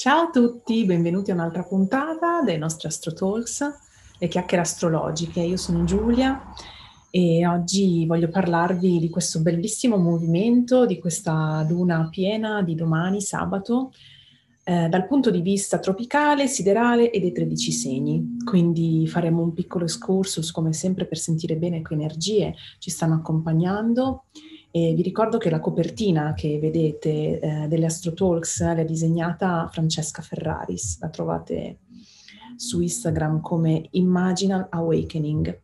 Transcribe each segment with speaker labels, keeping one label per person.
Speaker 1: Ciao a tutti, benvenuti a un'altra puntata dei nostri Astro Talks, le chiacchiere astrologiche. Io sono Giulia e oggi voglio parlarvi di questo bellissimo movimento, di questa luna piena di domani, sabato, eh, dal punto di vista tropicale, siderale e dei 13 segni. Quindi faremo un piccolo excursus, come sempre, per sentire bene che energie ci stanno accompagnando e vi ricordo che la copertina che vedete eh, delle Astro Talks l'ha disegnata Francesca Ferraris, la trovate su Instagram come Imaginal Awakening.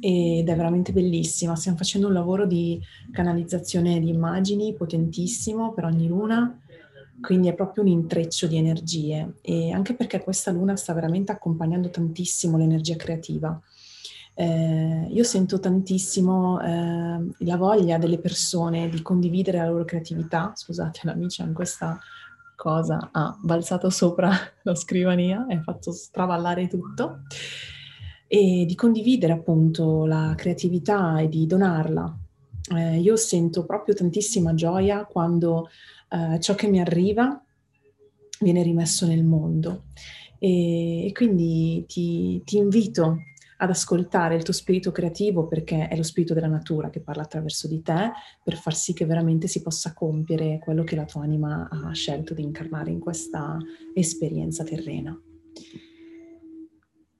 Speaker 1: Ed è veramente bellissima. Stiamo facendo un lavoro di canalizzazione di immagini potentissimo per ogni luna, quindi è proprio un intreccio di energie. E anche perché questa luna sta veramente accompagnando tantissimo l'energia creativa eh, io sento tantissimo eh, la voglia delle persone di condividere la loro creatività. Scusate, l'amici hanno questa cosa, ha balzato sopra la scrivania e ha fatto stravallare tutto. E di condividere appunto la creatività e di donarla. Eh, io sento proprio tantissima gioia quando eh, ciò che mi arriva viene rimesso nel mondo. E, e quindi ti, ti invito ad ascoltare il tuo spirito creativo perché è lo spirito della natura che parla attraverso di te per far sì che veramente si possa compiere quello che la tua anima ha scelto di incarnare in questa esperienza terrena.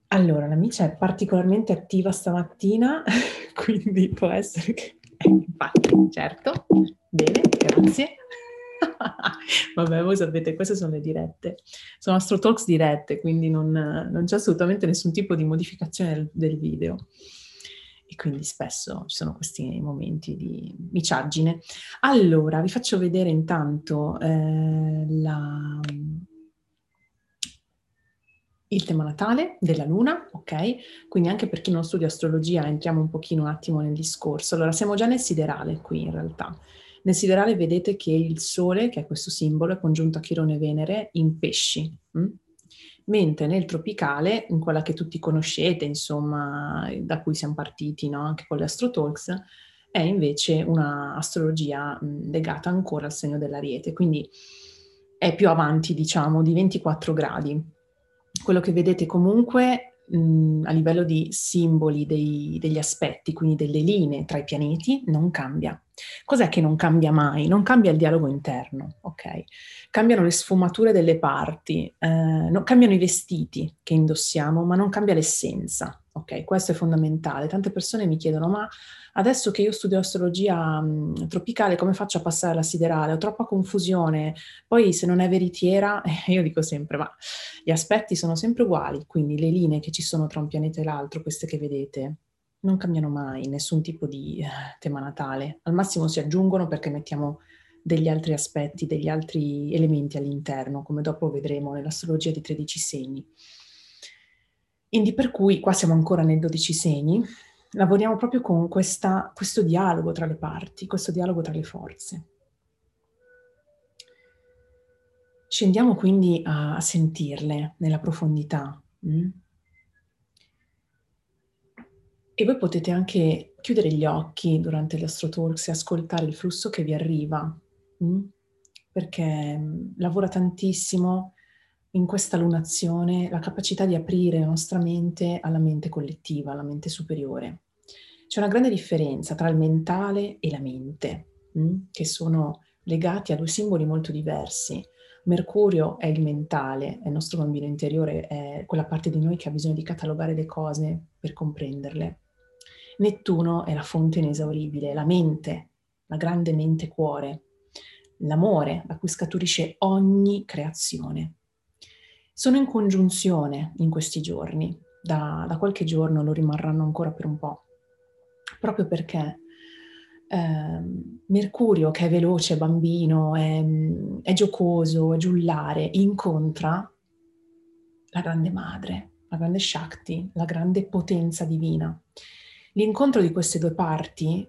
Speaker 1: Allora, la mia è particolarmente attiva stamattina, quindi può essere che... Infatti, certo, bene, grazie. Vabbè, voi sapete, queste sono le dirette. Sono Astro Talks dirette, quindi non, non c'è assolutamente nessun tipo di modificazione del, del, video. E quindi spesso ci sono questi momenti di miciaggine. Allora, vi faccio vedere intanto eh, la, il tema natale della luna, ok? Quindi anche per chi non studia astrologia entriamo un pochino un attimo nel discorso. Allora, siamo già nel siderale qui in realtà. Nel siderale vedete che il Sole, che è questo simbolo, è congiunto a Chirone e Venere in pesci. Hm? Mentre nel tropicale, in quella che tutti conoscete, insomma, da cui siamo partiti, no? anche con le Astro Talks, è invece un'astrologia legata ancora al segno dell'ariete, quindi è più avanti, diciamo, di 24 gradi. Quello che vedete comunque a livello di simboli dei, degli aspetti, quindi delle linee tra i pianeti, non cambia. Cos'è che non cambia mai? Non cambia il dialogo interno, ok? Cambiano le sfumature delle parti, eh, no, cambiano i vestiti che indossiamo, ma non cambia l'essenza, ok? Questo è fondamentale. Tante persone mi chiedono, ma adesso che io studio astrologia mh, tropicale, come faccio a passare alla siderale? Ho troppa confusione. Poi se non è veritiera, eh, io dico sempre, ma gli aspetti sono sempre uguali, quindi le linee che ci sono tra un pianeta e l'altro, queste che vedete, non cambiano mai, nessun tipo di eh, tema natale. Al massimo si aggiungono perché mettiamo degli altri aspetti, degli altri elementi all'interno, come dopo vedremo nell'astrologia di 13 segni. Quindi per cui qua siamo ancora nel 12 segni, lavoriamo proprio con questa, questo dialogo tra le parti, questo dialogo tra le forze. Scendiamo quindi a sentirle nella profondità. Mm? E voi potete anche chiudere gli occhi durante l'Astro Talks e ascoltare il flusso che vi arriva, mh? perché mm, lavora tantissimo in questa lunazione la capacità di aprire la nostra mente alla mente collettiva, alla mente superiore. C'è una grande differenza tra il mentale e la mente, mh? che sono legati a due simboli molto diversi. Mercurio è il mentale, è il nostro bambino interiore, è quella parte di noi che ha bisogno di catalogare le cose per comprenderle. Nettuno è la fonte inesauribile, la mente, la grande mente cuore, l'amore da cui scaturisce ogni creazione. Sono in congiunzione in questi giorni, da, da qualche giorno lo rimarranno ancora per un po', proprio perché eh, Mercurio, che è veloce, bambino, è, è giocoso, è giullare, incontra la grande madre, la grande Shakti, la grande potenza divina. L'incontro di queste due parti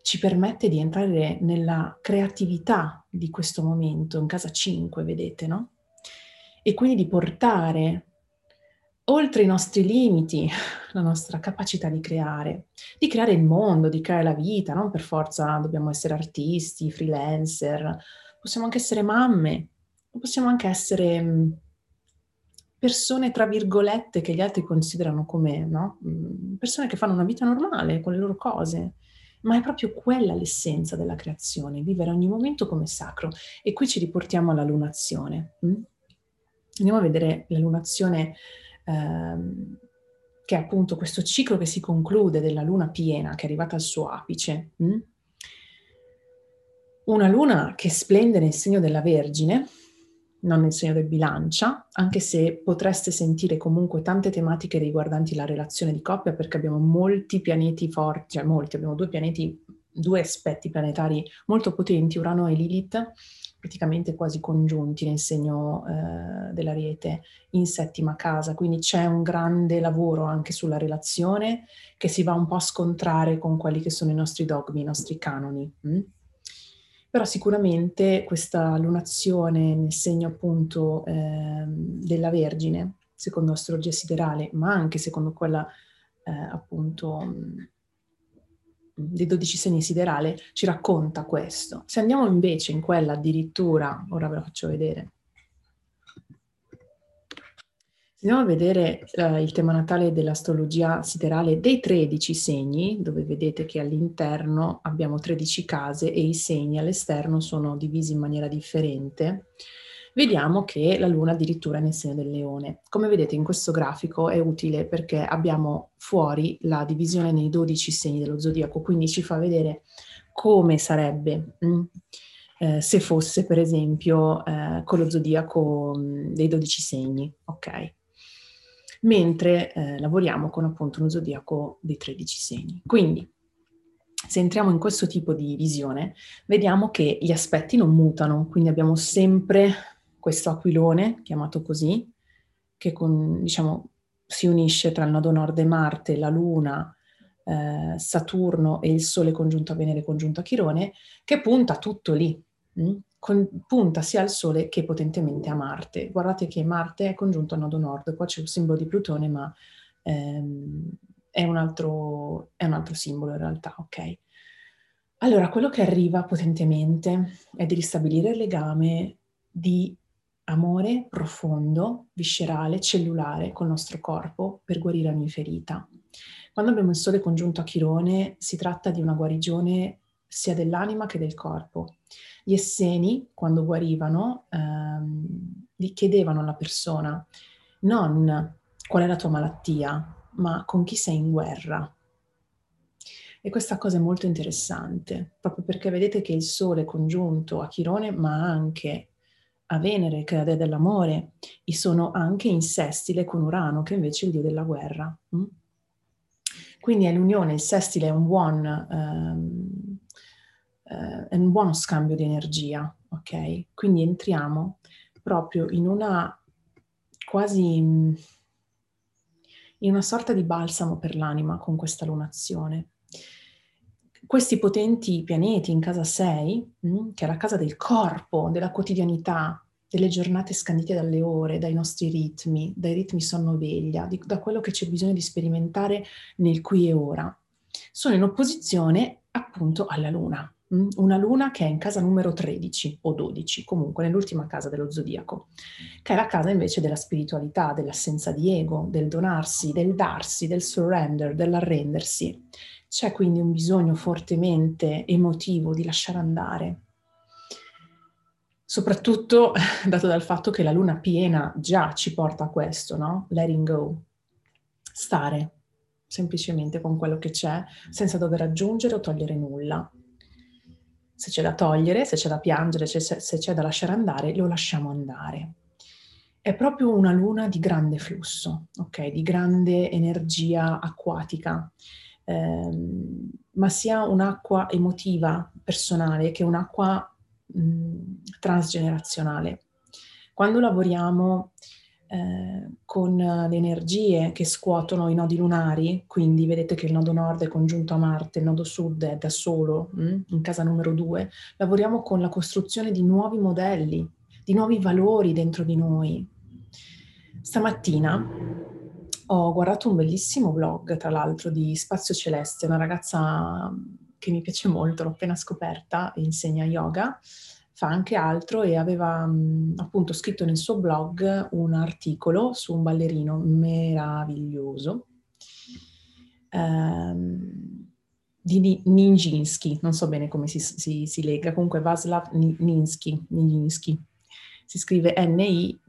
Speaker 1: ci permette di entrare nella creatività di questo momento, in casa 5, vedete, no? E quindi di portare oltre i nostri limiti la nostra capacità di creare, di creare il mondo, di creare la vita, non per forza dobbiamo essere artisti, freelancer, possiamo anche essere mamme, possiamo anche essere persone, tra virgolette, che gli altri considerano come, no? Mm, persone che fanno una vita normale con le loro cose. Ma è proprio quella l'essenza della creazione, vivere ogni momento come sacro. E qui ci riportiamo alla lunazione. Mm? Andiamo a vedere la lunazione, ehm, che è appunto questo ciclo che si conclude della luna piena, che è arrivata al suo apice. Mm? Una luna che splende nel segno della Vergine, non nel segno del bilancia, anche se potreste sentire comunque tante tematiche riguardanti la relazione di coppia, perché abbiamo molti pianeti forti, cioè molti, abbiamo due pianeti, due aspetti planetari molto potenti, Urano e Lilith, praticamente quasi congiunti nel segno eh, dell'ariete in settima casa, quindi c'è un grande lavoro anche sulla relazione che si va un po' a scontrare con quelli che sono i nostri dogmi, i nostri canoni. Hm? Però sicuramente questa lunazione nel segno appunto eh, della Vergine, secondo l'astrologia siderale, ma anche secondo quella eh, appunto mm, dei 12 segni siderale, ci racconta questo. Se andiamo invece in quella addirittura, ora ve lo faccio vedere, Andiamo a vedere uh, il tema natale dell'astrologia siderale dei 13 segni, dove vedete che all'interno abbiamo 13 case e i segni all'esterno sono divisi in maniera differente. Vediamo che la luna addirittura è nel segno del leone. Come vedete in questo grafico è utile perché abbiamo fuori la divisione nei 12 segni dello zodiaco, quindi ci fa vedere come sarebbe mm, eh, se fosse per esempio eh, con lo zodiaco mh, mm, dei 12 segni, ok? Mentre eh, lavoriamo con appunto uno zodiaco dei 13 segni. Quindi, se entriamo in questo tipo di visione, vediamo che gli aspetti non mutano, quindi abbiamo sempre questo aquilone, chiamato così, che con, diciamo, si unisce tra il nodo nord e Marte, la Luna, eh, Saturno e il Sole congiunto a Venere congiunto a Chirone, che punta tutto lì. Mm? Con, punta sia al Sole che potentemente a Marte. Guardate che Marte è congiunto al nodo nord, qua c'è un simbolo di Plutone, ma ehm, è, un altro, è, un altro, simbolo in realtà, ok? Allora, quello che arriva potentemente è di ristabilire il legame di amore profondo, viscerale, cellulare col nostro corpo per guarire ogni ferita. Quando abbiamo il Sole congiunto a Chirone si tratta di una guarigione sia dell'anima che del corpo. Gli Esseni, quando guarivano, ehm, gli chiedevano alla persona non qual è la tua malattia, ma con chi sei in guerra. E questa cosa è molto interessante, proprio perché vedete che il Sole congiunto a Chirone, ma anche a Venere, che è la dea dell'amore, sono anche in sestile con Urano, che invece è il dio della guerra. Mm? Quindi è l'unione, il sestile è un buon ehm, eh, è un buono scambio di energia, ok? Quindi entriamo proprio in una quasi in una sorta di balsamo per l'anima con questa lunazione. Questi potenti pianeti in casa 6, mm, che è la casa del corpo, della quotidianità, delle giornate scandite dalle ore, dai nostri ritmi, dai ritmi sonno-veglia, da quello che c'è bisogno di sperimentare nel qui e ora, sono in opposizione appunto alla Luna. Mm, una luna che è in casa numero 13 o 12, comunque nell'ultima casa dello zodiaco, che è la casa invece della spiritualità, dell'assenza di ego, del donarsi, del darsi, del surrender, dell'arrendersi. C'è quindi un bisogno fortemente emotivo di lasciare andare, soprattutto dato dal fatto che la luna piena già ci porta a questo, no? Letting go, stare semplicemente con quello che c'è senza dover aggiungere o togliere nulla se c'è da togliere, se c'è da piangere, se, se c'è da lasciare andare, lo lasciamo andare. È proprio una luna di grande flusso, ok? Di grande energia acquatica, ehm, ma sia un'acqua emotiva, personale, che un'acqua mh, transgenerazionale. Quando lavoriamo eh, con le energie che scuotono i nodi lunari, quindi vedete che il nodo nord è congiunto a Marte, il nodo sud è da solo, mm, in casa numero due, lavoriamo con la costruzione di nuovi modelli, di nuovi valori dentro di noi. Stamattina ho guardato un bellissimo blog, tra l'altro, di Spazio Celeste, una ragazza che mi piace molto, l'ho appena scoperta, insegna yoga fa anche altro e aveva mh, appunto scritto nel suo blog un articolo su un ballerino meraviglioso ehm, di Nijinsky, non so bene come si, si, si lega, comunque Vaslav Nijinsky, Nijinsky. si scrive N-I-J-I-N-S-K-Y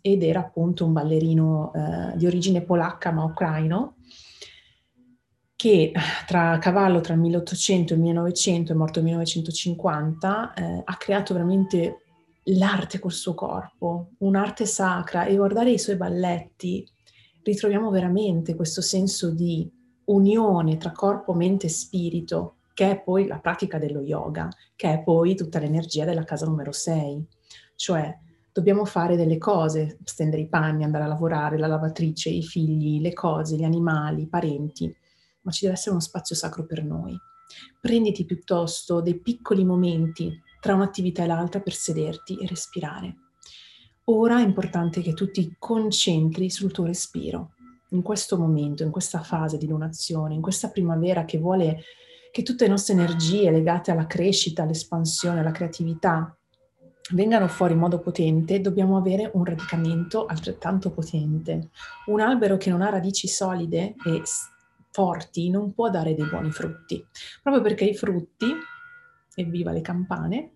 Speaker 1: ed era appunto un ballerino eh, di origine polacca ma ucraino che tra cavallo tra il 1800 e il 1900, è morto nel 1950, eh, ha creato veramente l'arte col suo corpo, un'arte sacra e guardare i suoi balletti ritroviamo veramente questo senso di unione tra corpo, mente e spirito, che è poi la pratica dello yoga, che è poi tutta l'energia della casa numero 6. Cioè, dobbiamo fare delle cose, stendere i panni, andare a lavorare, la lavatrice, i figli, le cose, gli animali, i parenti, ma ci deve essere uno spazio sacro per noi. Prenditi piuttosto dei piccoli momenti tra un'attività e l'altra per sederti e respirare. Ora è importante che tu ti concentri sul tuo respiro. In questo momento, in questa fase di lunazione, in questa primavera che vuole che tutte le nostre energie legate alla crescita, all'espansione, alla creatività vengano fuori in modo potente, dobbiamo avere un radicamento altrettanto potente. Un albero che non ha radici solide e forti non può dare dei buoni frutti, proprio perché i frutti, evviva le campane,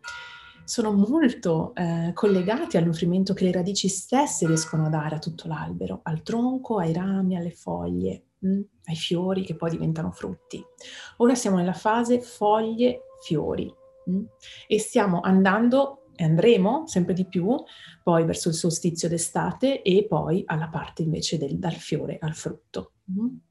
Speaker 1: sono molto eh, collegati al nutrimento che le radici stesse riescono a dare a tutto l'albero, al tronco, ai rami, alle foglie, mh, mm, ai fiori che poi diventano frutti. Ora siamo nella fase foglie-fiori mh, mm, e stiamo andando e andremo sempre di più poi verso il solstizio d'estate e poi alla parte invece del, dal fiore al frutto. Mh.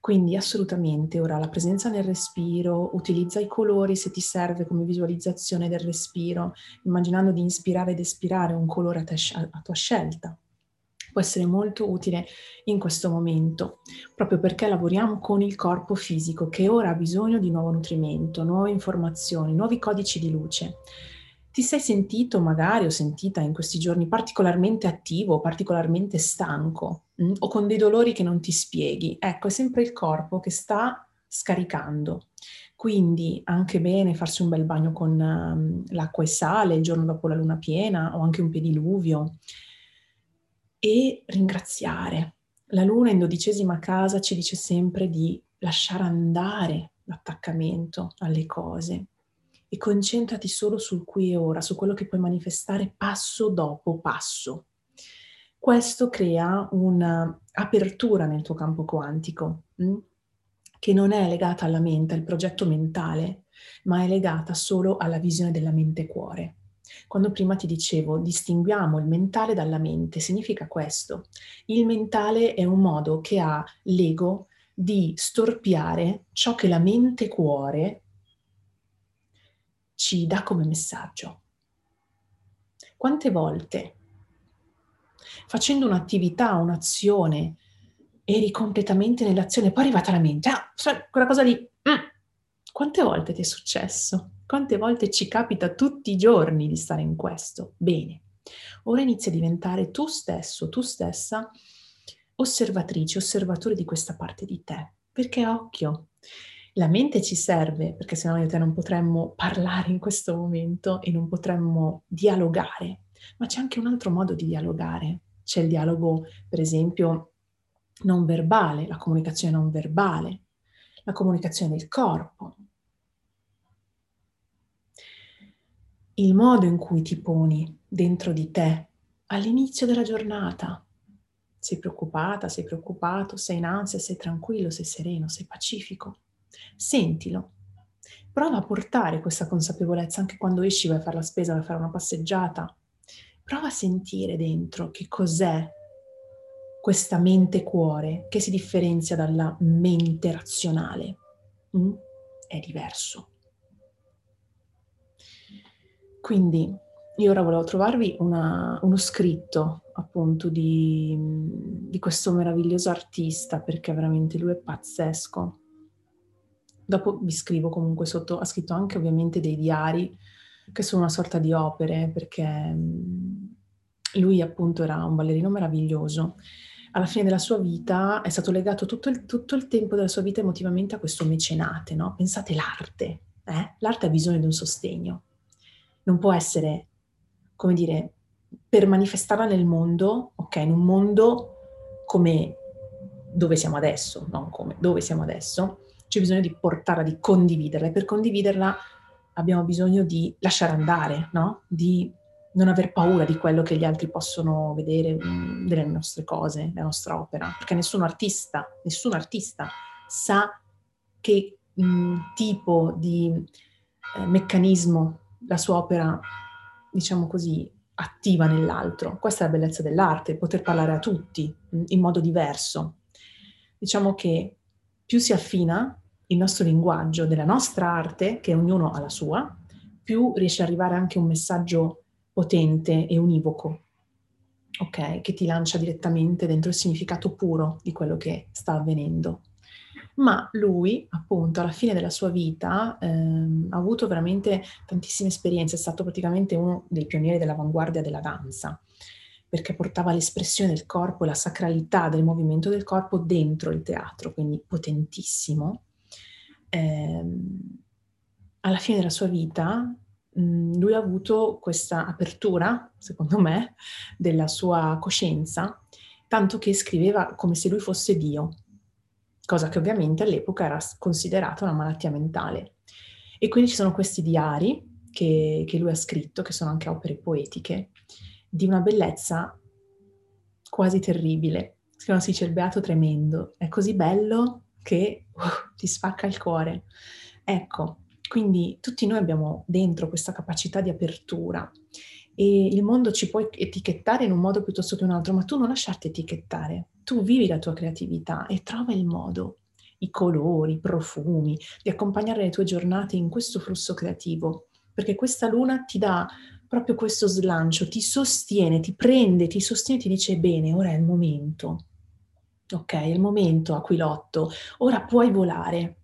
Speaker 1: Quindi assolutamente ora la presenza nel respiro, utilizza i colori se ti serve come visualizzazione del respiro, immaginando di inspirare ed espirare un colore a, te, a tua scelta. Può essere molto utile in questo momento, proprio perché lavoriamo con il corpo fisico che ora ha bisogno di nuovo nutrimento, nuove informazioni, nuovi codici di luce. Ti sei sentito magari o sentita in questi giorni particolarmente attivo, particolarmente stanco mh, mm, o con dei dolori che non ti spieghi? Ecco, è sempre il corpo che sta scaricando. Quindi anche bene farsi un bel bagno con um, l'acqua e sale il giorno dopo la luna piena o anche un pediluvio e ringraziare. La luna in dodicesima casa ci dice sempre di lasciare andare l'attaccamento alle cose, e concentrati solo sul qui e ora, su quello che puoi manifestare passo dopo passo. Questo crea un'apertura nel tuo campo quantico, mh? Mm, che non è legata alla mente, al progetto mentale, ma è legata solo alla visione della mente-cuore. Quando prima ti dicevo distinguiamo il mentale dalla mente, significa questo. Il mentale è un modo che ha l'ego di storpiare ciò che la mente-cuore ci dà come messaggio. Quante volte facendo un'attività, un'azione, eri completamente nell'azione, poi è arrivata la mente, ah, quella cosa lì, mm. quante volte ti è successo? Quante volte ci capita tutti i giorni di stare in questo? Bene, ora inizia a diventare tu stesso, tu stessa, osservatrice, osservatore di questa parte di te, perché occhio, la mente ci serve perché sennò io e te non potremmo parlare in questo momento e non potremmo dialogare, ma c'è anche un altro modo di dialogare. C'è il dialogo, per esempio, non verbale, la comunicazione non verbale, la comunicazione del corpo. Il modo in cui ti poni dentro di te all'inizio della giornata. Sei preoccupata, sei preoccupato, sei in ansia, sei tranquillo, sei sereno, sei pacifico Sentilo. Prova a portare questa consapevolezza anche quando esci, vai a fare la spesa, vai a fare una passeggiata. Prova a sentire dentro che cos'è questa mente-cuore che si differenzia dalla mente razionale. Mm? È diverso. Quindi io ora volevo trovarvi una, uno scritto appunto di, di questo meraviglioso artista perché veramente lui è pazzesco Dopo vi scrivo comunque sotto, ha scritto anche ovviamente dei diari che sono una sorta di opere perché mm, lui appunto era un ballerino meraviglioso. Alla fine della sua vita è stato legato tutto il, tutto il tempo della sua vita emotivamente a questo mecenate, no? Pensate l'arte, Eh? L'arte ha bisogno di un sostegno. Non può essere, come dire, per manifestarla nel mondo, ok, in un mondo come dove siamo adesso, non come dove siamo adesso, c'è bisogno di portarla, di condividerla e per condividerla abbiamo bisogno di lasciare andare, no? Di non aver paura di quello che gli altri possono vedere mm, delle nostre cose, della nostra opera, perché nessun artista, nessun artista sa che mh, mm, tipo di eh, meccanismo la sua opera, diciamo così, attiva nell'altro. Questa è la bellezza dell'arte, poter parlare a tutti mh, mm, in modo diverso. Diciamo che più si affina il nostro linguaggio della nostra arte, che ognuno ha la sua, più riesce ad arrivare anche un messaggio potente e univoco, ok? Che ti lancia direttamente dentro il significato puro di quello che sta avvenendo. Ma lui, appunto, alla fine della sua vita ehm, ha avuto veramente tantissime esperienze, è stato praticamente uno dei pionieri dell'avanguardia della danza, perché portava l'espressione del corpo e la sacralità del movimento del corpo dentro il teatro, quindi potentissimo. Ehm, alla fine della sua vita Mhmm, lui ha avuto questa apertura, secondo me, della sua coscienza, tanto che scriveva come se lui fosse Dio, cosa che ovviamente all'epoca era considerata una malattia mentale. E quindi ci sono questi diari che, che lui ha scritto, che sono anche opere poetiche, di una bellezza quasi terribile. Si dice il beato tremendo, è così bello che uh, ti spacca il cuore. Ecco, quindi tutti noi abbiamo dentro questa capacità di apertura e il mondo ci può etichettare in un modo piuttosto che un altro, ma tu non lasciarti etichettare, tu vivi la tua creatività e trova il modo, i colori, i profumi, di accompagnare le tue giornate in questo flusso creativo, perché questa luna ti dà proprio questo slancio, ti sostiene, ti prende, ti sostiene, ti dice bene, ora è il momento. Ok, è il momento, Aquilotto, ora puoi volare.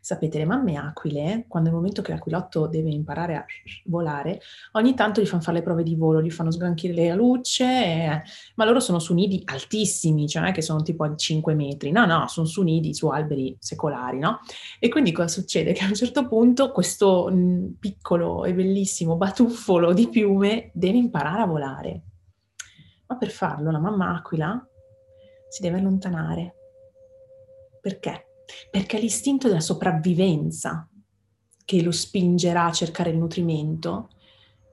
Speaker 1: Sapete, le mamme aquile, quando è il momento che l'aquilotto deve imparare a volare, ogni tanto gli fanno fare le prove di volo, gli fanno sgranchire la luce, e... ma loro sono su nidi altissimi, cioè non è che sono tipo a 5 metri, no, no, sono su nidi, su alberi secolari, no? E quindi cosa succede? Che a un certo punto questo piccolo e bellissimo batuffolo di piume deve imparare a volare. Ma per farlo la mamma aquila si deve allontanare. Perché? perché l'istinto della sopravvivenza che lo spingerà a cercare il nutrimento,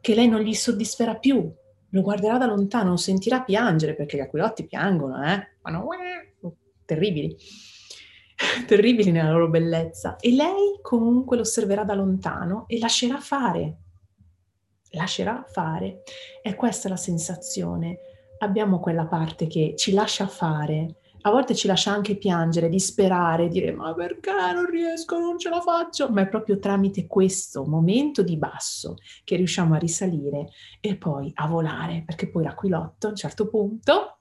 Speaker 1: che lei non gli soddisferà più, lo guarderà da lontano, lo sentirà piangere, perché gli aquilotti piangono, eh? Fanno terribili, terribili nella loro bellezza. E lei comunque lo osserverà da lontano e lascerà fare, lascerà fare. E questa è la sensazione. Abbiamo quella parte che ci lascia fare, a volte ci lascia anche piangere, disperare, dire ma perché non riesco, non ce la faccio, ma è proprio tramite questo momento di basso che riusciamo a risalire e poi a volare, perché poi l'aquilotto a un certo punto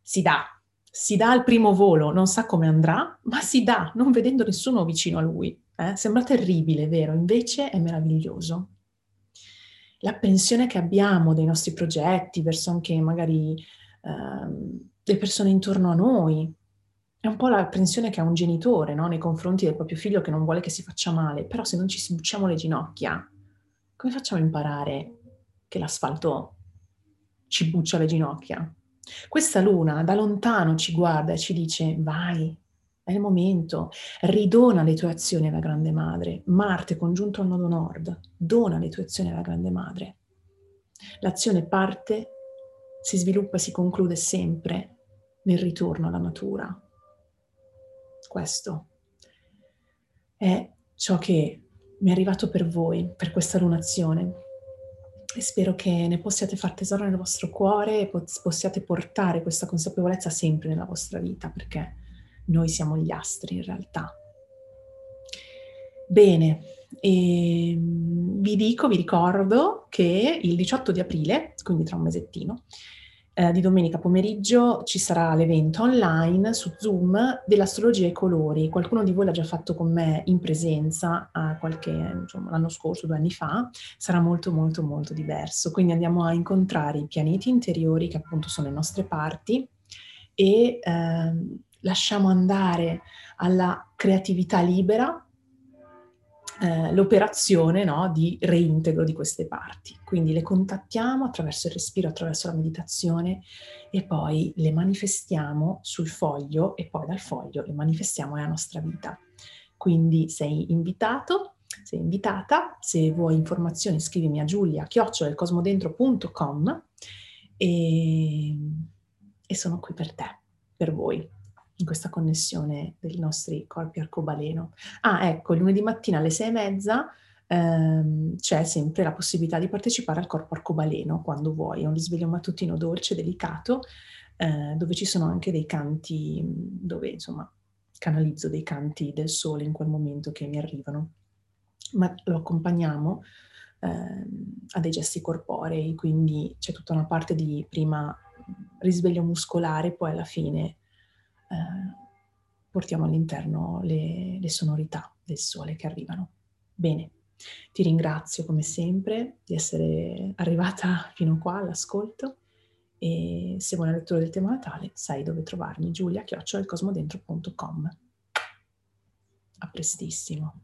Speaker 1: si dà, si dà al primo volo, non sa come andrà, ma si dà, non vedendo nessuno vicino a lui. Eh? Sembra terribile, vero? Invece è meraviglioso. L'apprensione che abbiamo dei nostri progetti verso anche magari... Ehm, le persone intorno a noi. È un po' l'apprensione che ha un genitore no? nei confronti del proprio figlio che non vuole che si faccia male, però se non ci sbucciamo le ginocchia, come facciamo a imparare che l'asfalto ci buccia le ginocchia? Questa luna da lontano ci guarda e ci dice vai, è il momento, ridona le tue azioni alla grande madre. Marte congiunto al nodo nord, dona le tue azioni alla grande madre. L'azione parte, si sviluppa si conclude sempre nel ritorno alla natura. Questo è ciò che mi è arrivato per voi, per questa lunazione. E spero che ne possiate far tesoro nel vostro cuore e possiate portare questa consapevolezza sempre nella vostra vita, perché noi siamo gli astri in realtà. Bene, e vi dico, vi ricordo che il 18 di aprile, quindi tra un mesettino, eh, di domenica pomeriggio ci sarà l'evento online su Zoom dell'astrologia ai colori. Qualcuno di voi l'ha già fatto con me in presenza qualche, insomma, l'anno scorso, due anni fa. Sarà molto molto molto diverso. Quindi andiamo a incontrare i pianeti interiori che appunto sono le nostre parti e eh, lasciamo andare alla creatività libera eh, l'operazione no, di reintegro di queste parti. Quindi le contattiamo attraverso il respiro, attraverso la meditazione e poi le manifestiamo sul foglio e poi dal foglio le manifestiamo nella nostra vita. Quindi sei invitato, sei invitata, se vuoi informazioni scrivimi a giulia chiocciolelcosmodentro.com e, e sono qui per te, per voi in questa connessione dei nostri corpi arcobaleno. Ah, ecco, lunedì mattina alle sei e mezza ehm, c'è sempre la possibilità di partecipare al corpo arcobaleno quando vuoi. È un risveglio mattutino dolce, delicato, eh, dove ci sono anche dei canti, dove insomma canalizzo dei canti del sole in quel momento che mi arrivano. Ma lo accompagniamo eh, a dei gesti corporei, quindi c'è tutta una parte di prima risveglio muscolare, poi alla fine eh, portiamo all'interno le, le sonorità del sole che arrivano. Bene, ti ringrazio come sempre di essere arrivata fino qua all'ascolto e se vuoi una lettura del tema natale sai dove trovarmi, giulia-cosmodentro.com. A prestissimo.